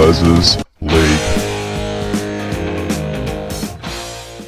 Les's League.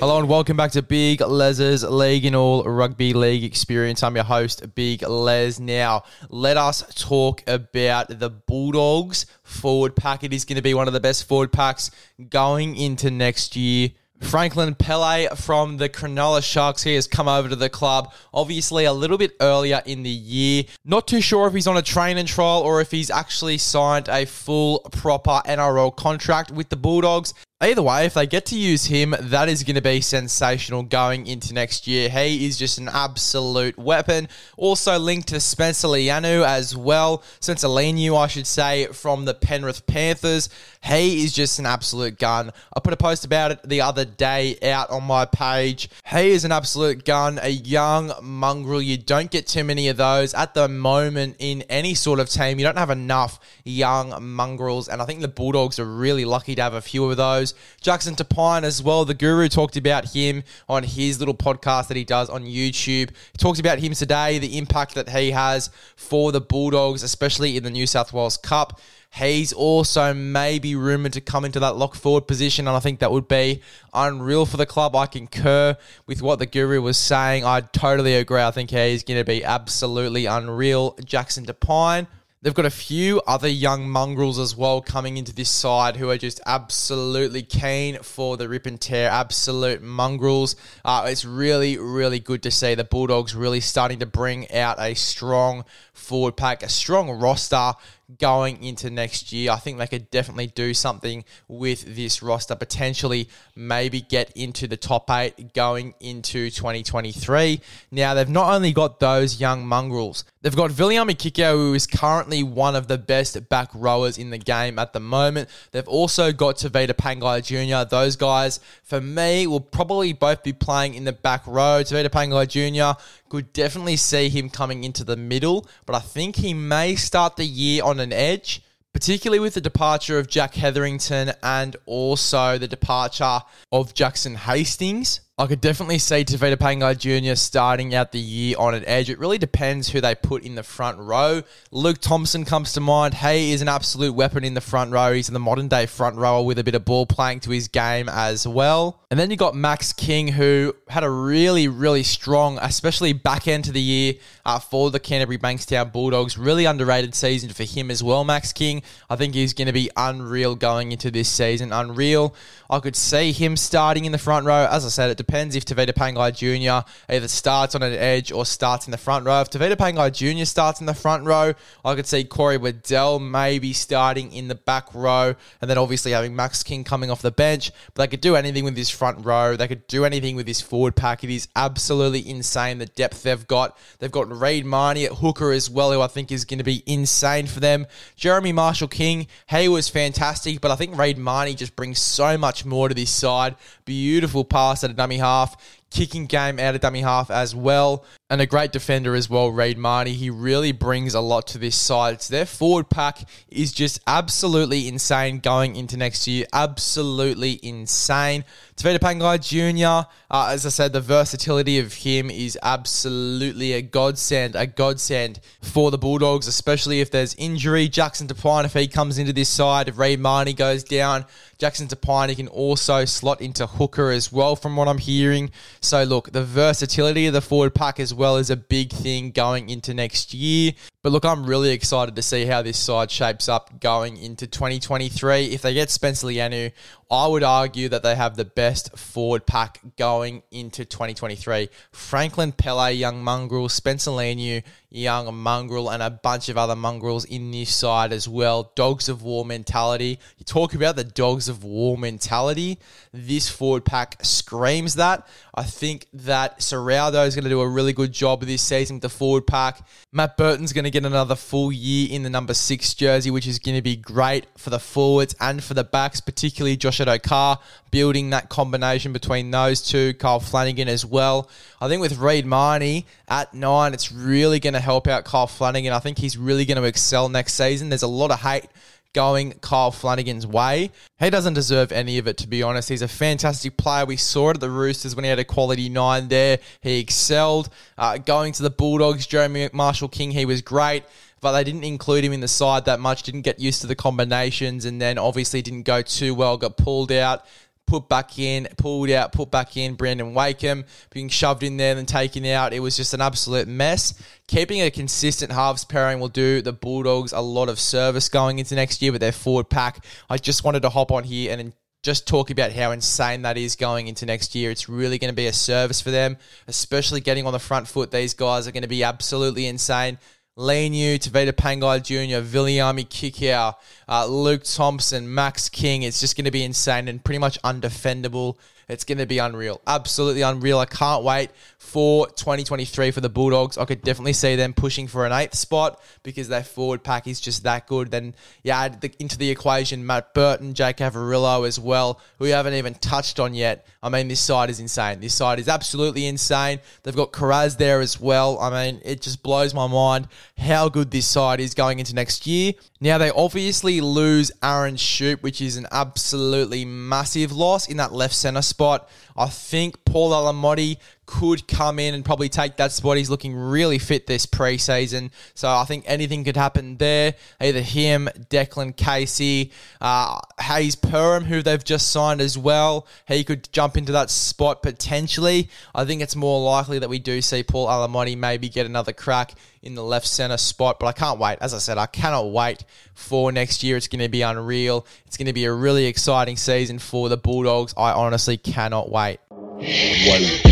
Hello and welcome back to Big Les's League and All Rugby League Experience. I'm your host, Big Les. Now, let us talk about the Bulldogs forward pack. It is going to be one of the best forward packs going into next year. Franklin Pele from the Cronulla Sharks. He has come over to the club, obviously a little bit earlier in the year. Not too sure if he's on a training trial or if he's actually signed a full, proper NRL contract with the Bulldogs. Either way, if they get to use him, that is going to be sensational going into next year. He is just an absolute weapon. Also linked to Spencer Leniu as well. Spencer Leniu, I should say, from the Penrith Panthers. He is just an absolute gun. I put a post about it the other day out on my page. He is an absolute gun, a young mongrel. You don't get too many of those at the moment in any sort of team. You don't have enough young mongrels, and I think the Bulldogs are really lucky to have a few of those. Jackson Topine as well. The Guru talked about him on his little podcast that he does on YouTube. He talks about him today, the impact that he has for the Bulldogs, especially in the New South Wales Cup. He's also maybe rumoured to come into that lock forward position, and I think that would be unreal for the club. I concur with what the guru was saying. I totally agree. I think he's going to be absolutely unreal. Jackson Topine. They've got a few other young mongrels as well coming into this side who are just absolutely keen for the rip and tear, absolute mongrels. Uh, it's really, really good to see the Bulldogs really starting to bring out a strong forward pack, a strong roster going into next year. I think they could definitely do something with this roster, potentially maybe get into the top eight going into 2023. Now, they've not only got those young mongrels, they've got Viliami Kikau, who is currently one of the best back rowers in the game at the moment. They've also got Tevita Pangai Jr. Those guys, for me, will probably both be playing in the back row. Tevita Pangai Jr. could definitely see him coming into the middle, but I think he may start the year on an edge particularly with the departure of Jack Hetherington and also the departure of Jackson Hastings. I could definitely see Tevita Pangai Jr. starting out the year on an edge. It really depends who they put in the front row. Luke Thompson comes to mind. He is an absolute weapon in the front row. He's in the modern day front rower with a bit of ball playing to his game as well. And then you got Max King, who had a really, really strong, especially back end to the year uh, for the Canterbury Bankstown Bulldogs. Really underrated season for him as well, Max King. I think he's going to be unreal going into this season. Unreal. I could see him starting in the front row. As I said, it depends if Tevita Pangai Jr. either starts on an edge or starts in the front row. If Tevita Pangai Jr. starts in the front row, I could see Corey Waddell maybe starting in the back row, and then obviously having Max King coming off the bench. But they could do anything with this front row. They could do anything with this forward pack. It is absolutely insane the depth they've got. They've got Reed Mahoney at hooker as well, who I think is going to be insane for them. Jeremy Marshall King, he was fantastic, but I think Reed Mahoney just brings so much more to this side. Beautiful pass at a dummy half kicking game out of dummy half as well, and a great defender as well, Reed Mahoney. He really brings a lot to this side. Their forward pack is just absolutely insane going into next year. Absolutely insane. Tevita Pangai Jr., uh, as I said, the versatility of him is absolutely a godsend, a godsend for the Bulldogs, especially if there's injury. Jackson Topine, if he comes into this side, if Reed Mahoney goes down, Jackson Topine can also slot into hooker as well, from what I'm hearing. So, look, the versatility of the forward pack as well is a big thing going into next year. But look, I'm really excited to see how this side shapes up going into 2023. If they get Spencer Leniu, I would argue that they have the best forward pack going into 2023. Franklin Pele, young mongrel, Spencer Leniu, young mongrel, and a bunch of other mongrels in this side as well. Dogs of war mentality. You talk about the dogs of war mentality. This forward pack screams that. I think that Ciraldo is going to do a really good job this season with the forward pack. Matt Burton's going to get another full year in the number six jersey, which is going to be great for the forwards and for the backs, particularly Josh Addo-Carr, building that combination between those two, Kyle Flanagan as well. I think with Reed Mahoney at nine, it's really going to help out Kyle Flanagan. I think he's really going to excel next season. There's a lot of hate going Kyle Flanagan's way. He doesn't deserve any of it, to be honest. He's a fantastic player. We saw it at the Roosters when he had a quality nine there. He excelled. Uh, going to the Bulldogs, Jeremy Marshall King, he was great. but they didn't include him in the side that much, didn't get used to the combinations, and then obviously didn't go too well, got pulled out put back in, pulled out, put back in. Brandon Wakeham being shoved in there, then taken out. It was just an absolute mess. Keeping a consistent halves pairing will do the Bulldogs a lot of service going into next year with their forward pack. I just wanted to hop on here and just talk about how insane that is going into next year. It's really going to be a service for them, especially getting on the front foot. These guys are going to be absolutely insane. Leniu, Tevita Pangai Jr., Viliami Kikau, uh, Luke Thompson, Max King. It's just going to be insane and pretty much undefendable. It's going to be unreal. Absolutely unreal. I can't wait for 2023 for the Bulldogs. I could definitely see them pushing for an eighth spot because their forward pack is just that good. Then, yeah, add the, into the equation Matt Burton, Jake Averillo as well, who we haven't even touched on yet. I mean, this side is insane. This side is absolutely insane. They've got Kiraz there as well. I mean, it just blows my mind how good this side is going into next year. Now, they obviously lose Aaron Schoupp, which is an absolutely massive loss in that left centre spot. I think Paul Alamoti could come in and probably take that spot. He's looking really fit this preseason. So I think anything could happen there. Either him, Declan Casey, uh, Hayze Perham, who they've just signed as well. He could jump into that spot potentially. I think it's more likely that we do see Paul Alamoti maybe get another crack in the left center spot. But I can't wait. As I said, I cannot wait for next year. It's going to be unreal. It's going to be a really exciting season for the Bulldogs. I honestly cannot wait. Whoa.